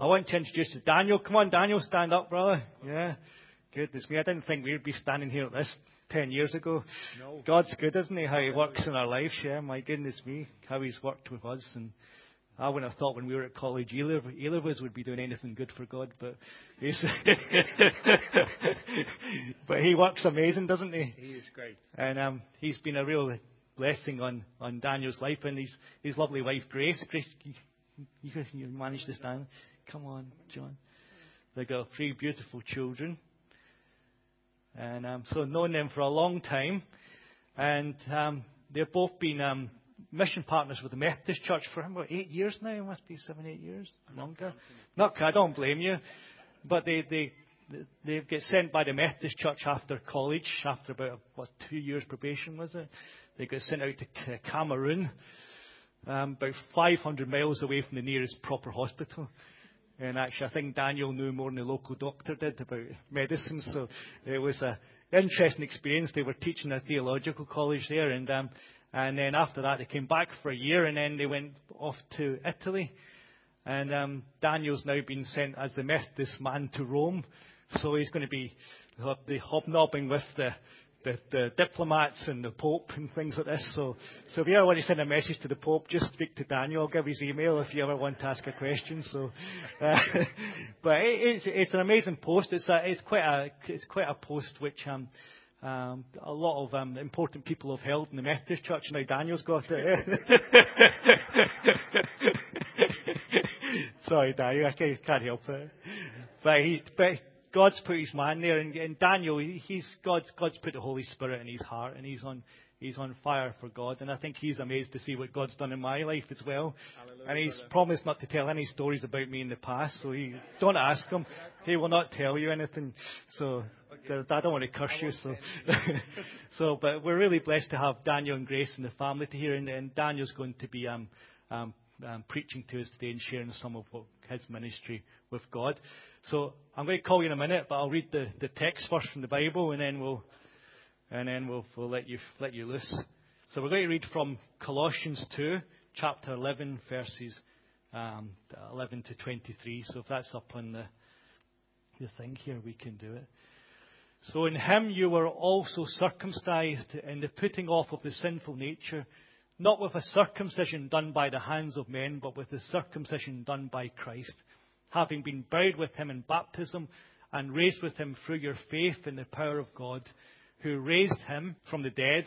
I want to introduce you to Daniel. Come on, Daniel, stand up, brother. Yeah. Goodness me, I didn't think we'd be standing here at this 10 years ago. No. God's good, isn't He? How He works in our lives, yeah. My goodness me, how He's worked with us. And I wouldn't have thought when we were at college either, either of us would be doing anything good for God, but He's, but He works amazing, doesn't He? He is great. And um, He's been a real blessing on, on Daniel's life and his, his lovely wife, Grace. Grace, you, you, you managed to stand. Come on, John. They've got three beautiful children. And um, so known them for a long time. And um, they've both been um, mission partners with the Methodist Church for about eight years now. It must be seven, eight years. Longer. Not, I don't blame you. But they, they, they get sent by the Methodist Church after college, after about, what, two years probation, was it? They got sent out to Cameroon, um, about 500 miles away from the nearest proper hospital. And actually, I think Daniel knew more than the local doctor did about medicine. So it was an interesting experience. They were teaching at a theological college there, and um, and then after that, they came back for a year, and then they went off to Italy. And um, Daniel's now been sent as the Methodist man to Rome, so he's going to be the hobnobbing with the the, the diplomats and the Pope and things like this. So, so if you ever want to send a message to the Pope, just speak to Daniel. I'll give his email if you ever want to ask a question. So, uh, but it, it's, it's an amazing post. It's, a, it's quite a it's quite a post which um, um, a lot of um, important people have held in the Methodist Church. Now Daniel's got it. Sorry, Daniel, I can't, can't help it. But he, but God's put his man there, and, and Daniel, he's God's God's put the Holy Spirit in his heart, and he's on he's on fire for God, and I think he's amazed to see what God's done in my life as well. Hallelujah, and he's brother. promised not to tell any stories about me in the past, so he don't ask him; he will not tell you anything. So Okay. I don't want to curse you. So, so, but we're really blessed to have Daniel and Grace and the family to hear, and, and Daniel's going to be um, um, um, preaching to us today and sharing some of what his ministry with God. So I'm going to call you in a minute, but I'll read the, text first from the Bible, and then we'll and then we'll, we'll let you let you loose. So we're going to read from Colossians 2, chapter 11, verses um, 11 to 23. So if that's up on the the thing here, we can do it. So in him you were also circumcised in the putting off of the sinful nature, not with a circumcision done by the hands of men, but with the circumcision done by Christ, having been buried with him in baptism and raised with him through your faith in the power of God, who raised him from the dead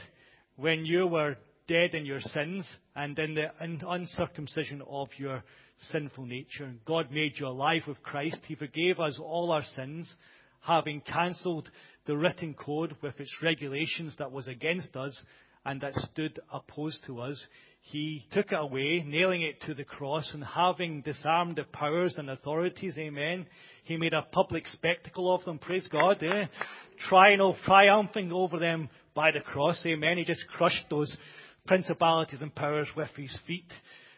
when you were dead in your sins and in the uncircumcision of your sinful nature. God made you alive with Christ. He forgave us all our sins, having cancelled the written code with its regulations that was against us and that stood opposed to us. He took it away, nailing it to the cross, and having disarmed the powers and authorities, amen, he made a public spectacle of them, praise God, eh? Triumph, triumphing over them by the cross, amen. He just crushed those principalities and powers with his feet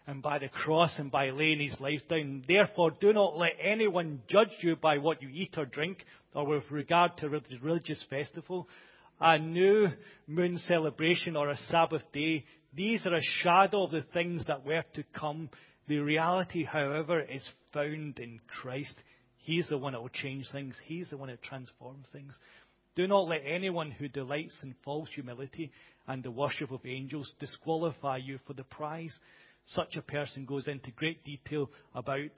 and by the cross and by laying his life down. Therefore, do not let anyone judge you by what you eat or drink, or with regard to religious festival, a new moon celebration, or a Sabbath day. These are a shadow of the things that were to come. The reality, however, is found in Christ. He's the one that will change things. He's the one that transforms things. Do not let anyone who delights in false humility and the worship of angels disqualify you for the prize. Such a person goes into great detail about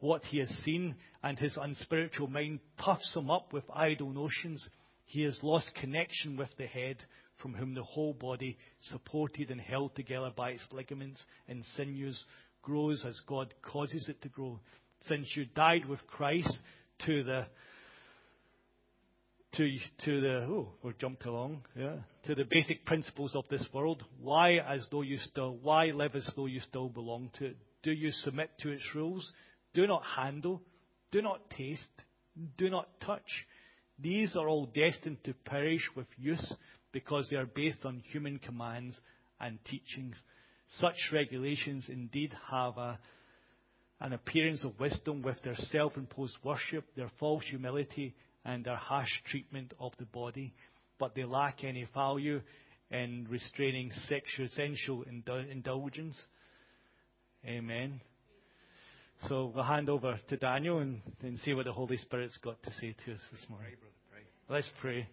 what he has seen, and his unspiritual mind puffs him up with idle notions. He has lost connection with the head, from whom the whole body, supported and held together by its ligaments and sinews, grows as God causes it to grow. Since you died with Christ to the to to the oh we jumped along yeah to the basic principles of this world. Why as though you still why live as though you still belong to it? Do you submit to its rules? Do not handle, do not taste, do not touch. These are all destined to perish with use because they are based on human commands and teachings. Such regulations indeed have a, an appearance of wisdom with their self imposed worship, their false humility, and their harsh treatment of the body, but they lack any value in restraining sexual sensual indulgence. Amen. So we'll hand over to Daniel and, and see what the Holy Spirit's got to say to us this morning. Let's pray.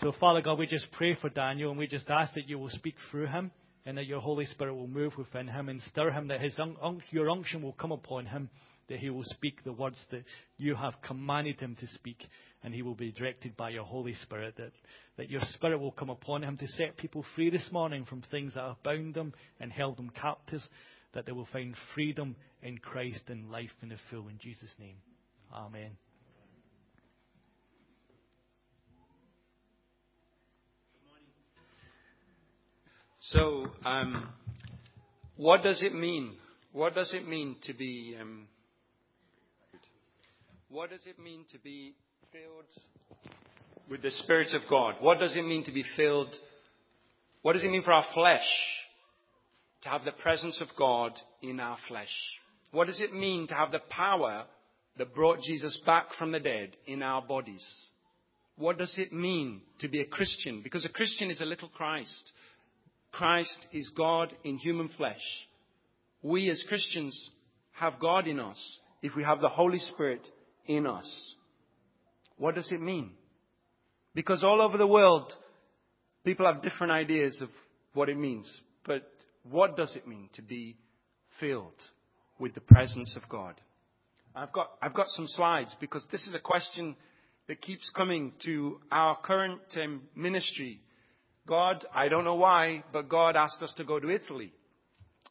So, Father God, we just pray for Daniel and we just ask that you will speak through him and that your Holy Spirit will move within him and stir him, that his un- your unction will come upon him, that he will speak the words that you have commanded him to speak, and he will be directed by your Holy Spirit, that, that your Spirit will come upon him to set people free this morning from things that have bound them and held them captives, that they will find freedom in Christ and life in the full. In Jesus' name. Amen. So, um, what does it mean? What does it mean to be? Um, what does it mean to be filled with the Spirit of God? What does it mean to be filled? What does it mean for our flesh to have the presence of God in our flesh? What does it mean to have the power that brought Jesus back from the dead in our bodies? What does it mean to be a Christian? Because a Christian is a little Christ. Christ is God in human flesh. We as Christians have God in us if we have the Holy Spirit in us. What does it mean? Because all over the world, people have different ideas of what it means. But what does it mean to be filled with the presence of God? I've got, I've got some slides because this is a question that keeps coming to our current um, ministry God, I don't know why, but God asked us to go to Italy.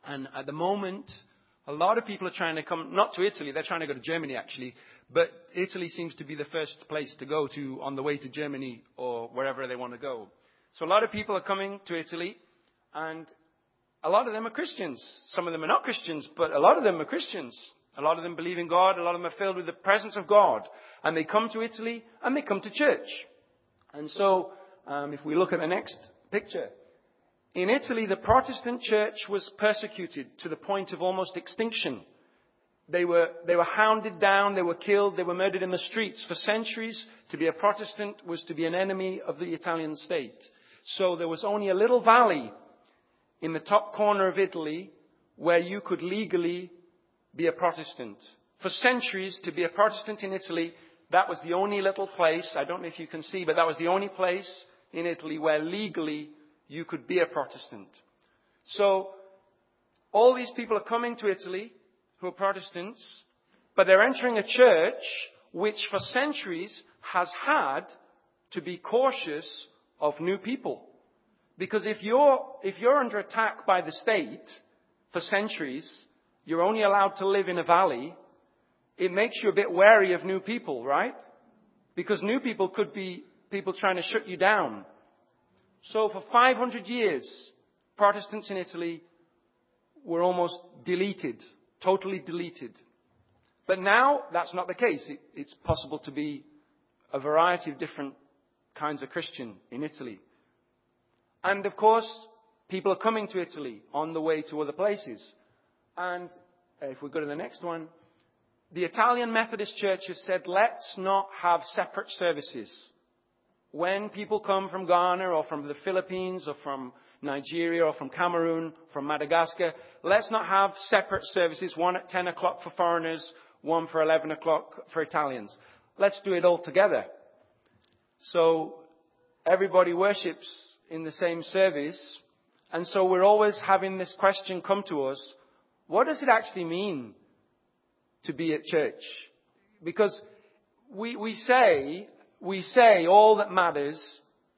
And at the moment, a lot of people are trying to come, not to Italy, they're trying to go to Germany actually, but Italy seems to be the first place to go to on the way to Germany or wherever they want to go. So a lot of people are coming to Italy, and a lot of them are Christians. Some of them are not Christians, but a lot of them are Christians. A lot of them believe in God, a lot of them are filled with the presence of God. And they come to Italy and they come to church. And so um, if we look at the next picture. In Italy, the Protestant church was persecuted to the point of almost extinction. They were, they were hounded down, they were killed, they were murdered in the streets. For centuries, to be a Protestant was to be an enemy of the Italian state. So there was only a little valley in the top corner of Italy where you could legally be a Protestant. For centuries, to be a Protestant in Italy, that was the only little place, I don't know if you can see, but that was the only place in Italy where legally you could be a Protestant. So, all these people are coming to Italy who are Protestants, but they're entering a church which for centuries has had to be cautious of new people. Because if you're, if you're under attack by the state for centuries, you're only allowed to live in a valley, it makes you a bit wary of new people, right? Because new people could be people trying to shut you down. So for 500 years, Protestants in Italy were almost deleted, totally deleted. But now that's not the case. It, it's possible to be a variety of different kinds of Christian in Italy. And of course, people are coming to Italy on the way to other places. And if we go to the next one, the Italian Methodist Church has said, let's not have separate services. When people come from Ghana or from the Philippines or from Nigeria or from Cameroon, from Madagascar, let's not have separate services, one at 10 o'clock for foreigners, one for 11 o'clock for Italians. Let's do it all together. So everybody worships in the same service, and so we're always having this question come to us, what does it actually mean to be at church. Because we, we say, we say all that matters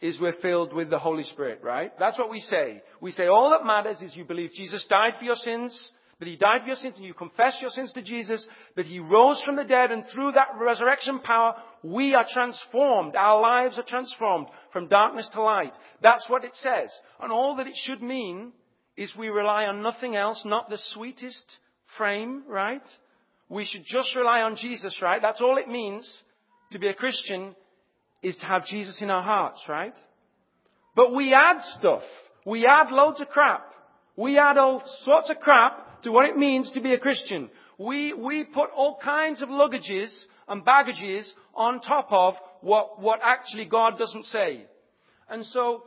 is we're filled with the Holy Spirit, right? That's what we say. We say all that matters is you believe Jesus died for your sins, that He died for your sins and you confess your sins to Jesus, that He rose from the dead and through that resurrection power, we are transformed. Our lives are transformed from darkness to light. That's what it says. And all that it should mean is we rely on nothing else, not the sweetest frame, right? We should just rely on Jesus, right? That's all it means to be a Christian is to have Jesus in our hearts, right? But we add stuff. We add loads of crap. We add all sorts of crap to what it means to be a Christian. We, we put all kinds of luggages and baggages on top of what, what actually God doesn't say. And so,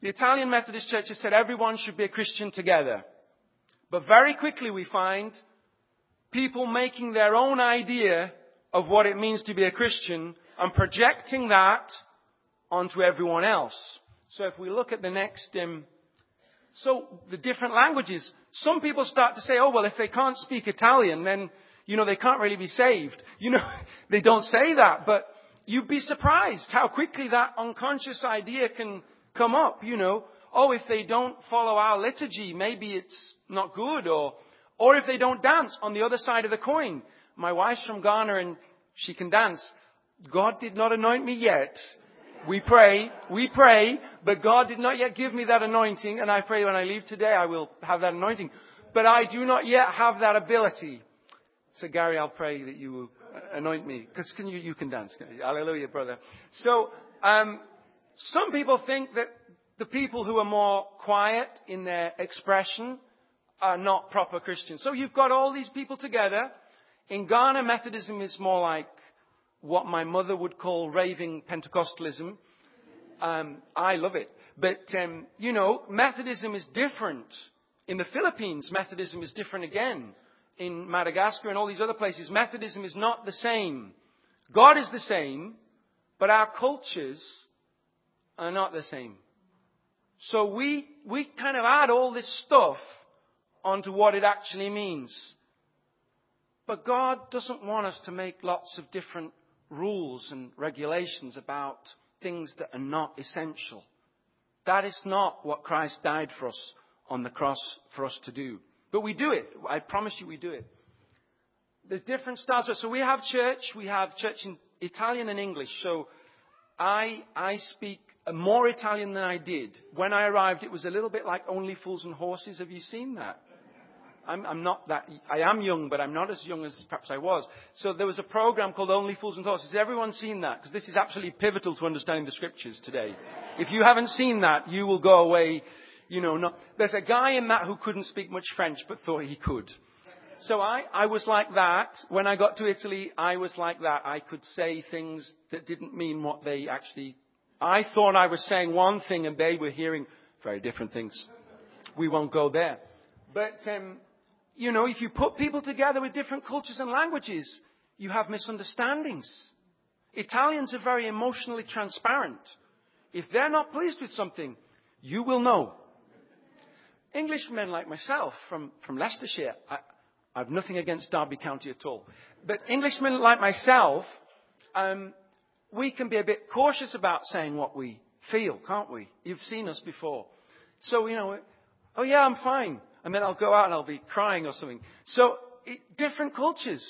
the Italian Methodist Church has said everyone should be a Christian together. But very quickly we find people making their own idea of what it means to be a Christian and projecting that onto everyone else. So if we look at the next, um, so the different languages, some people start to say, oh well, if they can't speak Italian, then you know they can't really be saved. You know, they don't say that, but you'd be surprised how quickly that unconscious idea can come up. You know, oh, if they don't follow our liturgy, maybe it's not good, or or if they don't dance on the other side of the coin. My wife's from Ghana and she can dance. God did not anoint me yet. We pray, we pray, but God did not yet give me that anointing, and I pray when I leave today I will have that anointing. But I do not yet have that ability. So Gary, I'll pray that you will anoint me, because can you, you can dance. Hallelujah, brother. So, um, some people think that the people who are more quiet in their expression are not proper Christians. So you've got all these people together. In Ghana, Methodism is more like what my mother would call raving Pentecostalism. Um, I love it. But, um, you know, Methodism is different. In the Philippines, Methodism is different again. In Madagascar and all these other places, Methodism is not the same. God is the same, but our cultures are not the same. So we, we kind of add all this stuff onto what it actually means. But God doesn't want us to make lots of different rules and regulations about things that are not essential. That is not what Christ died for us on the cross for us to do. But we do it. I promise you we do it. There's different styles. So we have church. We have church in Italian and English. So I, I speak more Italian than I did. When I arrived, it was a little bit like Only Fools and Horses. Have you seen that? I'm, I'm not that, I am young, but I'm not as young as perhaps I was. So there was a program called Only Fools and Horses. Has everyone seen that? Because this is absolutely pivotal to understanding the scriptures today. If you haven't seen that, you will go away, you know, not, there's a guy in that who couldn't speak much French, but thought he could. So I, I was like that. When I got to Italy, I was like that. I could say things that didn't mean what they actually, I thought I was saying one thing and they were hearing very different things. We won't go there. But, um, you know, if you put people together with different cultures and languages, you have misunderstandings. Italians are very emotionally transparent. If they're not pleased with something, you will know. Englishmen like myself from, from Leicestershire, I, I have nothing against Derby County at all. But Englishmen like myself, um, we can be a bit cautious about saying what we feel, can't we? You've seen us before. So, you know, oh yeah, I'm fine and then I'll go out and I'll be crying or something. So, it, different cultures,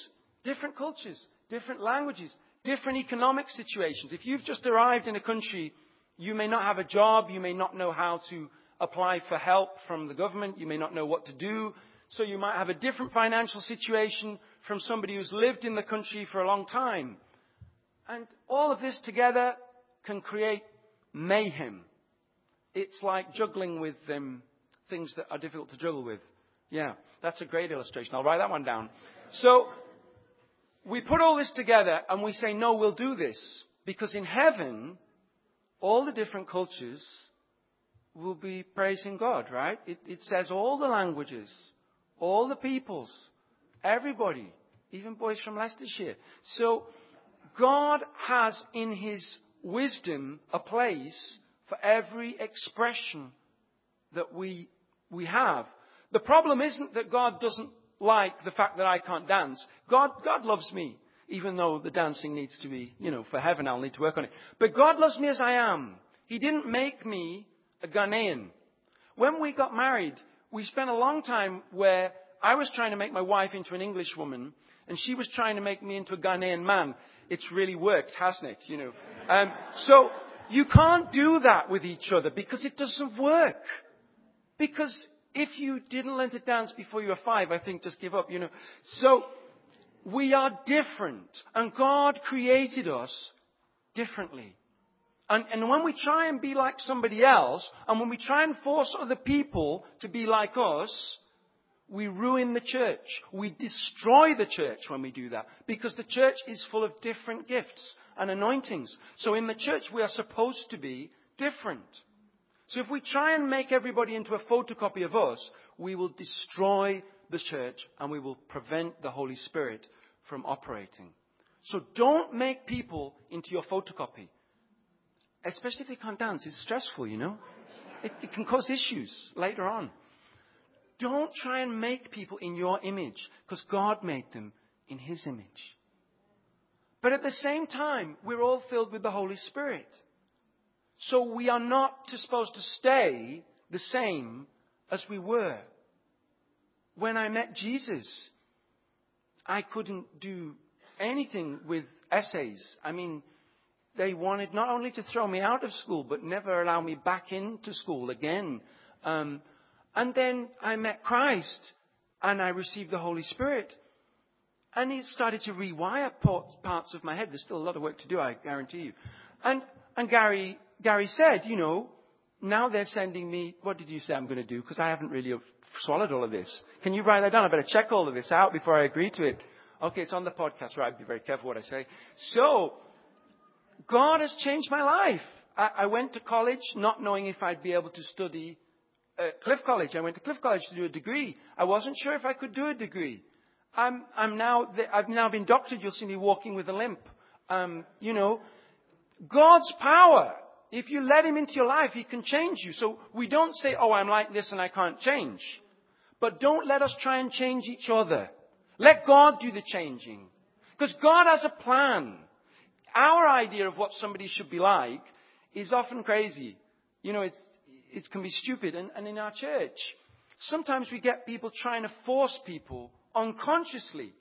different cultures, different languages, different economic situations. If you've just arrived in a country, you may not have a job, you may not know how to apply for help from the government, you may not know what to do, so you might have a different financial situation from somebody who's lived in the country for a long time. And all of this together can create mayhem. It's like juggling with um, things that are difficult to juggle with. Yeah, that's a great illustration. I'll write that one down. So, we put all this together and we say, no, we'll do this. Because in heaven, all the different cultures will be praising God, right? It, it says all the languages, all the peoples, everybody, even boys from Leicestershire. So, God has in His wisdom a place for every expression that we we have. The problem isn't that God doesn't like the fact that I can't dance. God, God loves me, even though the dancing needs to be, you know, for heaven I'll need to work on it. But God loves me as I am. He didn't make me a Ghanaian. When we got married, we spent a long time where I was trying to make my wife into an English woman, and she was trying to make me into a Ghanaian man. It's really worked, hasn't it? You know. Um, so you can't do that with each other because it doesn't work. Because if you didn't learn to dance before you were five, I think just give up, you know. So, we are different. And God created us differently. And, and, when we try and be like somebody else, and when we try and force other people to be like us, we ruin the church. We destroy the church when we do that. Because the church is full of different gifts and anointings. So in the church we are supposed to be different. So if we try and make everybody into a photocopy of us, we will destroy the church and we will prevent the Holy Spirit from operating. So don't make people into your photocopy. Especially if they can't dance. It's stressful, you know. It, it can cause issues later on. Don't try and make people in your image because God made them in His image. But at the same time, we're all filled with the Holy Spirit. So we are not supposed to stay the same as we were. When I met Jesus, I couldn't do anything with essays. I mean, they wanted not only to throw me out of school, but never allow me back into school again. Um, and then I met Christ, and I received the Holy Spirit. And it started to rewire parts of my head. There's still a lot of work to do, I guarantee you. And, and Gary, Gary said, you know, now they're sending me, what did you say I'm going to do? Because I haven't really swallowed all of this. Can you write that down? I better check all of this out before I agree to it. Okay, it's on the podcast, right? Be very careful what I say. So, God has changed my life. I, I went to college not knowing if I'd be able to study at Cliff College. I went to Cliff College to do a degree. I wasn't sure if I could do a degree. I'm, I'm now, I've now been doctored. You'll see me walking with a limp. Um, you know, God's power. If you let Him into your life, He can change you. So we don't say, oh, I'm like this and I can't change. But don't let us try and change each other. Let God do the changing. Because God has a plan. Our idea of what somebody should be like is often crazy. You know, it can be stupid. And, and in our church, sometimes we get people trying to force people unconsciously,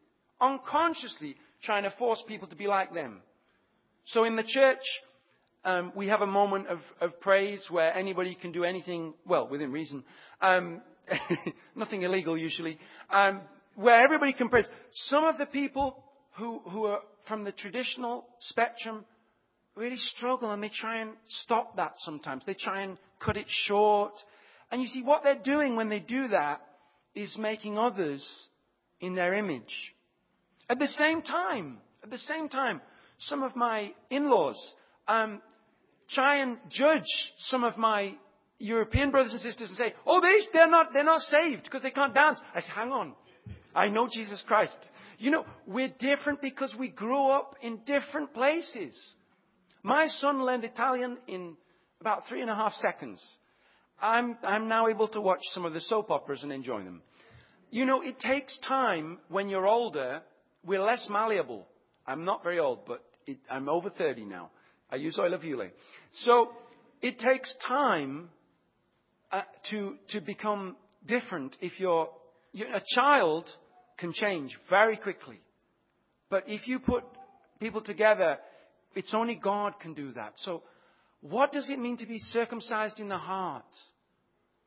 unconsciously trying to force people to be like them. So in the church, um, we have a moment of, of, praise where anybody can do anything, well, within reason, um, nothing illegal usually, um, where everybody can praise. Some of the people who, who are from the traditional spectrum really struggle and they try and stop that sometimes. They try and cut it short. And you see, what they're doing when they do that is making others in their image. At the same time, at the same time, some of my in-laws um, try and judge some of my European brothers and sisters and say, "Oh, they, they're not, they're not saved because they can't dance." I say, "Hang on, I know Jesus Christ." You know, we're different because we grew up in different places. My son learned Italian in about three and a half seconds. I'm, I'm now able to watch some of the soap operas and enjoy them. You know, it takes time when you're older. We're less malleable. I'm not very old, but it, I'm over 30 now. I use oil of Ulay. So it takes time uh, to, to become different. If you're, you're, a child can change very quickly. But if you put people together, it's only God can do that. So what does it mean to be circumcised in the heart?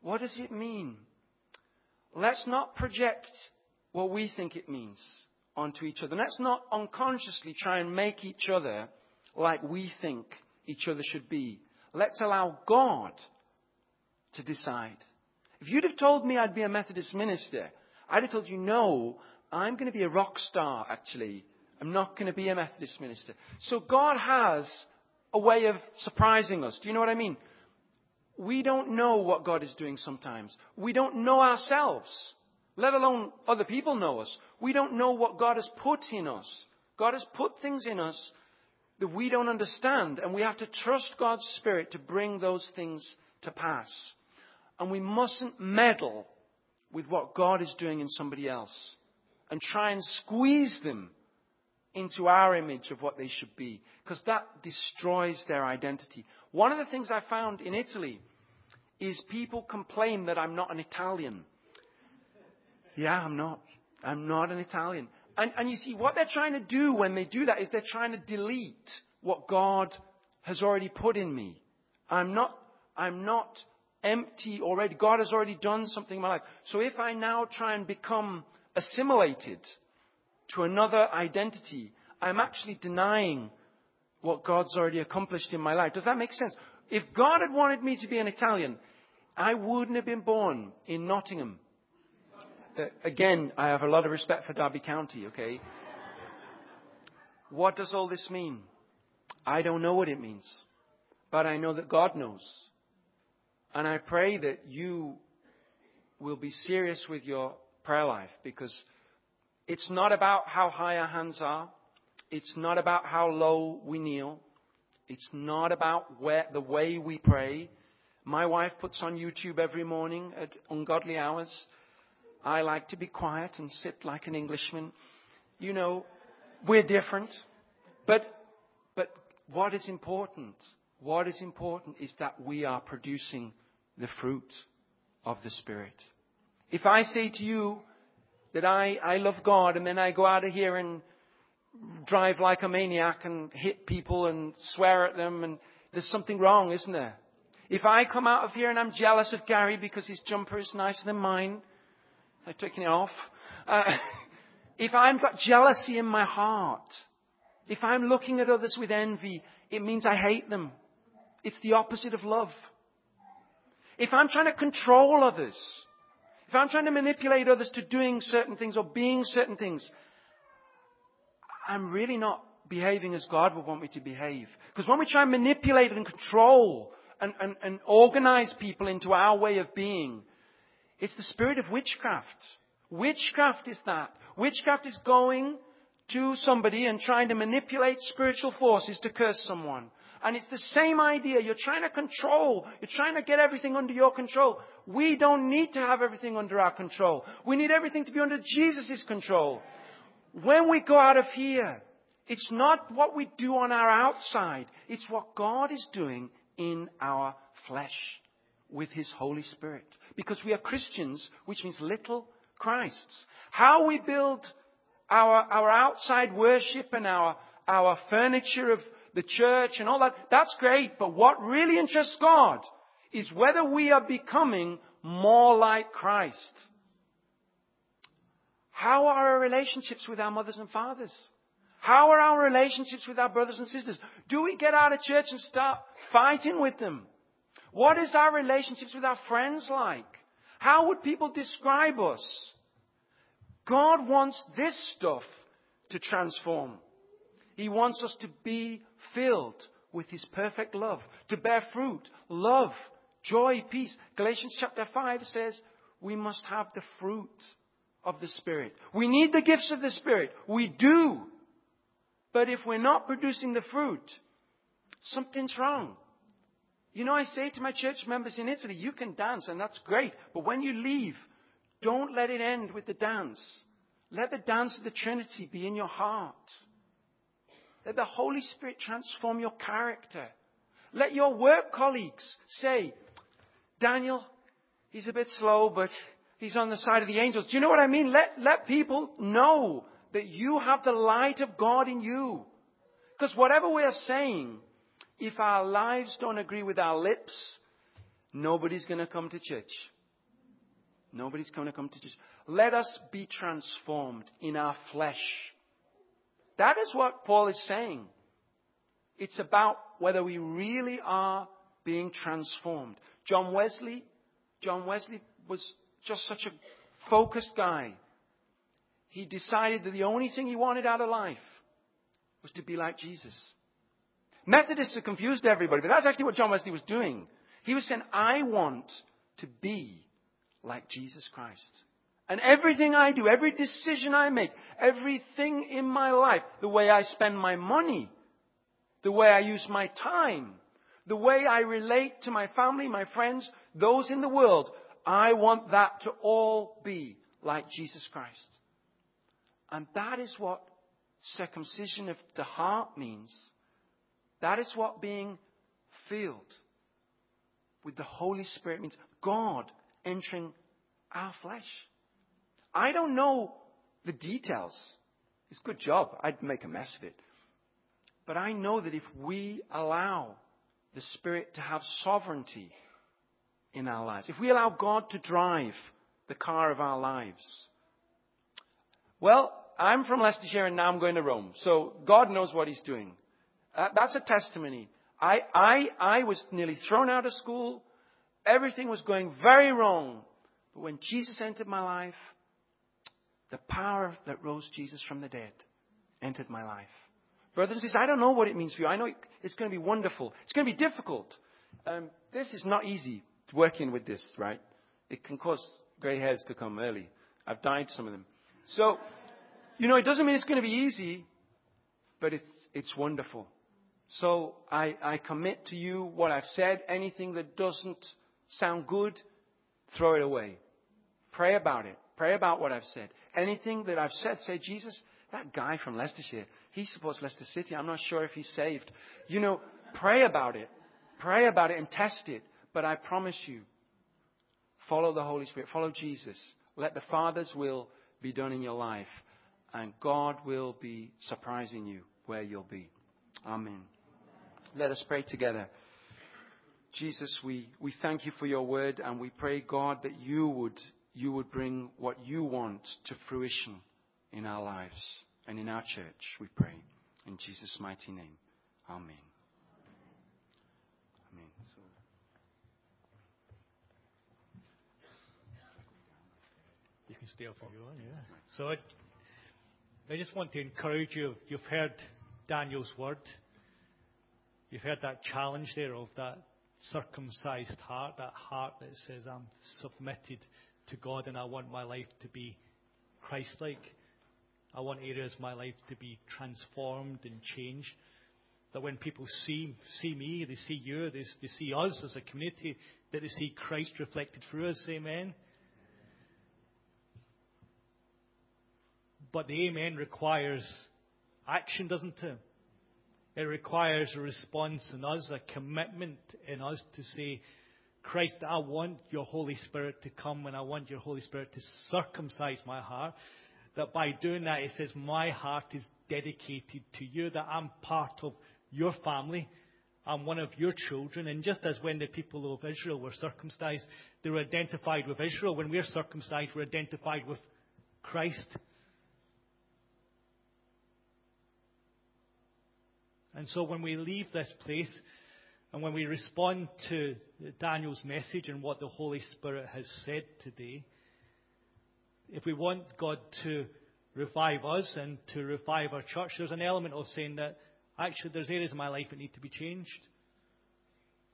What does it mean? let's not project what we think it means onto each other. Let's not unconsciously try and make each other like we think each other should be. Let's allow God to decide. If you'd have told me I'd be a Methodist minister, I'd have told you, no, I'm going to be a rock star, actually. I'm not going to be a Methodist minister. So God has a way of surprising us. Do you know what I mean? we don't know what God is doing sometimes. We don't know ourselves, let alone other people know us. We don't know what God has put in us. God has put things in us that we don't understand, and we have to trust God's Spirit to bring those things to pass. And we mustn't meddle with what God is doing in somebody else and try and squeeze them into our image of what they should be, because that destroys their identity. One of the things I found in Italy is people complain that I'm not an Italian. Yeah, I'm not. I'm not an Italian. And, and you see, what they're trying to do when they do that is they're trying to delete what God has already put in me. I'm not, I'm not empty already. God has already done something in my life. So if I now try and become assimilated to another identity, I'm actually denying what God's already accomplished in my life. Does that make sense? If God had wanted me to be an Italian, I wouldn't have been born in Nottingham. Uh, again, I have a lot of respect for Derby County, okay? What does all this mean? I don't know what it means, but I know that God knows. And I pray that you will be serious with your prayer life because it's not about how high our hands are. It's not about how low we kneel. It's not about where, the way we pray. My wife puts on YouTube every morning at ungodly hours. I like to be quiet and sit like an Englishman. You know, we're different. But, but what is important? What is important is that we are producing the fruit of the Spirit. If I say to you that I, I love God and then I go out of here and drive like a maniac and hit people and swear at them and there's something wrong, isn't there? If I come out of here and I'm jealous of Gary because his jumper is nicer than mine, I've taken it off. Uh, if I've got jealousy in my heart, if I'm looking at others with envy, it means I hate them. It's the opposite of love. If I'm trying to control others, if I'm trying to manipulate others to doing certain things or being certain things, I'm really not behaving as God would want me to behave. Because when we try and manipulate and control and, and, and organize people into our way of being, it's the spirit of witchcraft. Witchcraft is that. Witchcraft is going to somebody and trying to manipulate spiritual forces to curse someone. And it's the same idea. You're trying to control. You're trying to get everything under your control. We don't need to have everything under our control. We need everything to be under Jesus' control. When we go out of here, it's not what we do on our outside. It's what God is doing in our flesh with His Holy Spirit. Because we are Christians, which means little Christs. How we build our, our outside worship and our, our furniture of the church and all that, that's great. But what really interests God is whether we are becoming more like Christ. How are our relationships with our mothers and fathers? How are our relationships with our brothers and sisters? Do we get out of church and start fighting with them? What is our relationships with our friends like? How would people describe us? God wants this stuff to transform. He wants us to be filled with His perfect love, to bear fruit, love, joy, peace. Galatians chapter 5 says we must have the fruit of the Spirit. We need the gifts of the Spirit. We do. But if we're not producing the fruit, something's wrong. You know, I say to my church members in Italy, you can dance and that's great, but when you leave, don't let it end with the dance. Let the dance of the Trinity be in your heart. Let the Holy Spirit transform your character. Let your work colleagues say, Daniel, he's a bit slow, but he's on the side of the angels. Do you know what I mean? Let, let people know that you have the light of God in you. Because whatever we are saying, if our lives don't agree with our lips, nobody's going to come to church. Nobody's going to come to church. Let us be transformed in our flesh that is what Paul is saying. It's about whether we really are being transformed. John Wesley, John Wesley was just such a focused guy. He decided that the only thing he wanted out of life was to be like Jesus. Methodists have confused everybody, but that's actually what John Wesley was doing. He was saying, I want to be like Jesus Christ. And everything I do, every decision I make, everything in my life, the way I spend my money, the way I use my time, the way I relate to my family, my friends, those in the world, I want that to all be like Jesus Christ. And that is what circumcision of the heart means. That is what being filled with the Holy Spirit means. God entering our flesh. I don't know the details. It's a good job. I'd make a mess of it. But I know that if we allow the Spirit to have sovereignty in our lives, if we allow God to drive the car of our lives, well, I'm from Leicestershire and now I'm going to Rome. So God knows what He's doing. Uh, that's a testimony. I, I, I was nearly thrown out of school. Everything was going very wrong. But when Jesus entered my life, the power that rose Jesus from the dead entered my life. Brothers and sisters, I don't know what it means for you. I know it's going to be wonderful. It's going to be difficult. Um, this is not easy working with this, right? It can cause grey hairs to come early. I've dyed some of them. So, you know, it doesn't mean it's going to be easy, but it's, it's wonderful. So I, I commit to you what I've said. Anything that doesn't sound good, throw it away. Pray about it. Pray about what I've said. Anything that I've said, say, Jesus, that guy from Leicestershire, he supports Leicester City. I'm not sure if he's saved. You know, pray about it. Pray about it and test it. But I promise you, follow the Holy Spirit. Follow Jesus. Let the Father's will be done in your life. And God will be surprising you where you'll be. Amen. Let us pray together. Jesus, we, we thank you for your word and we pray, God, that you would, you would bring what you want to fruition in our lives and in our church, we pray. In Jesus' mighty name. Amen. So, You can stay up if you want, yeah. So I, I just want to encourage you. You've heard Daniel's word. You've heard that challenge there of that circumcised heart, that heart that says, I'm submitted to God and I want my life to be Christ like. I want areas of my life to be transformed and changed. That when people see, see me, they see you, they, they see us as a community, that they see Christ reflected through us. Amen. But the amen requires action, doesn't it? It requires a response in us, a commitment in us to say, Christ, I want your Holy Spirit to come and I want your Holy Spirit to circumcise my heart. That by doing that, it says, my heart is dedicated to you, that I'm part of your family. I'm one of your children. And just as when the people of Israel were circumcised, they were identified with Israel. When we're circumcised, we're identified with Christ. And so when we leave this place and when we respond to Daniel's message and what the Holy Spirit has said today, if we want God to revive us and to revive our church, there's an element of saying that actually there's areas in my life that need to be changed.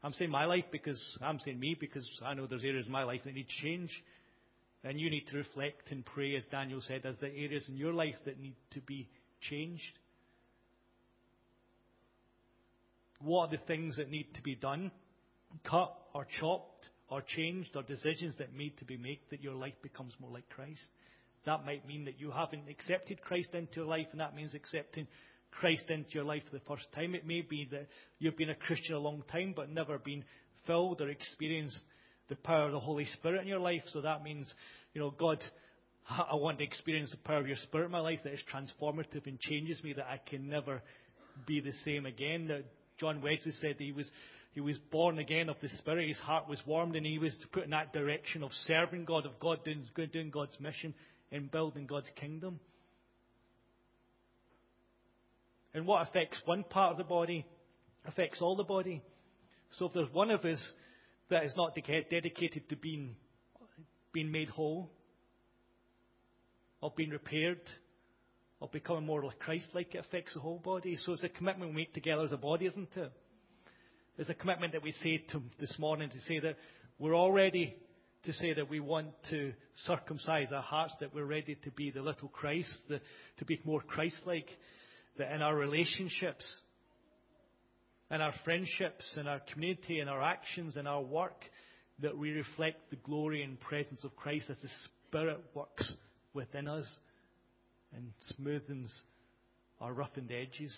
I'm saying my life because I'm saying me because I know there's areas in my life that need to change. And you need to reflect and pray, as Daniel said, as the areas in your life that need to be changed. What are the things that need to be done, cut or chopped or changed or decisions that need to be made that your life becomes more like Christ? That might mean that you haven't accepted Christ into your life, and that means accepting Christ into your life for the first time. It may be that you've been a Christian a long time, but never been filled or experienced the power of the Holy Spirit in your life. So that means, you know, God, I want to experience the power of your Spirit in my life that is transformative and changes me, that I can never be the same again. That John Wesley said he was, he was born again of the Spirit. His heart was warmed and he was put in that direction of serving God, of God doing, doing God's mission and building God's kingdom. And what affects one part of the body affects all the body. So if there's one of us that is not dedicated to being, being made whole, or being repaired, of becoming more like Christ like, it affects the whole body. So it's a commitment we make together as a body, isn't it? It's a commitment that we say to this morning to say that we're all ready to say that we want to circumcise our hearts, that we're ready to be the little Christ, the, to be more Christ like, that in our relationships, in our friendships, in our community, in our actions, in our work, that we reflect the glory and presence of Christ as the Spirit works within us and smoothens our roughened edges.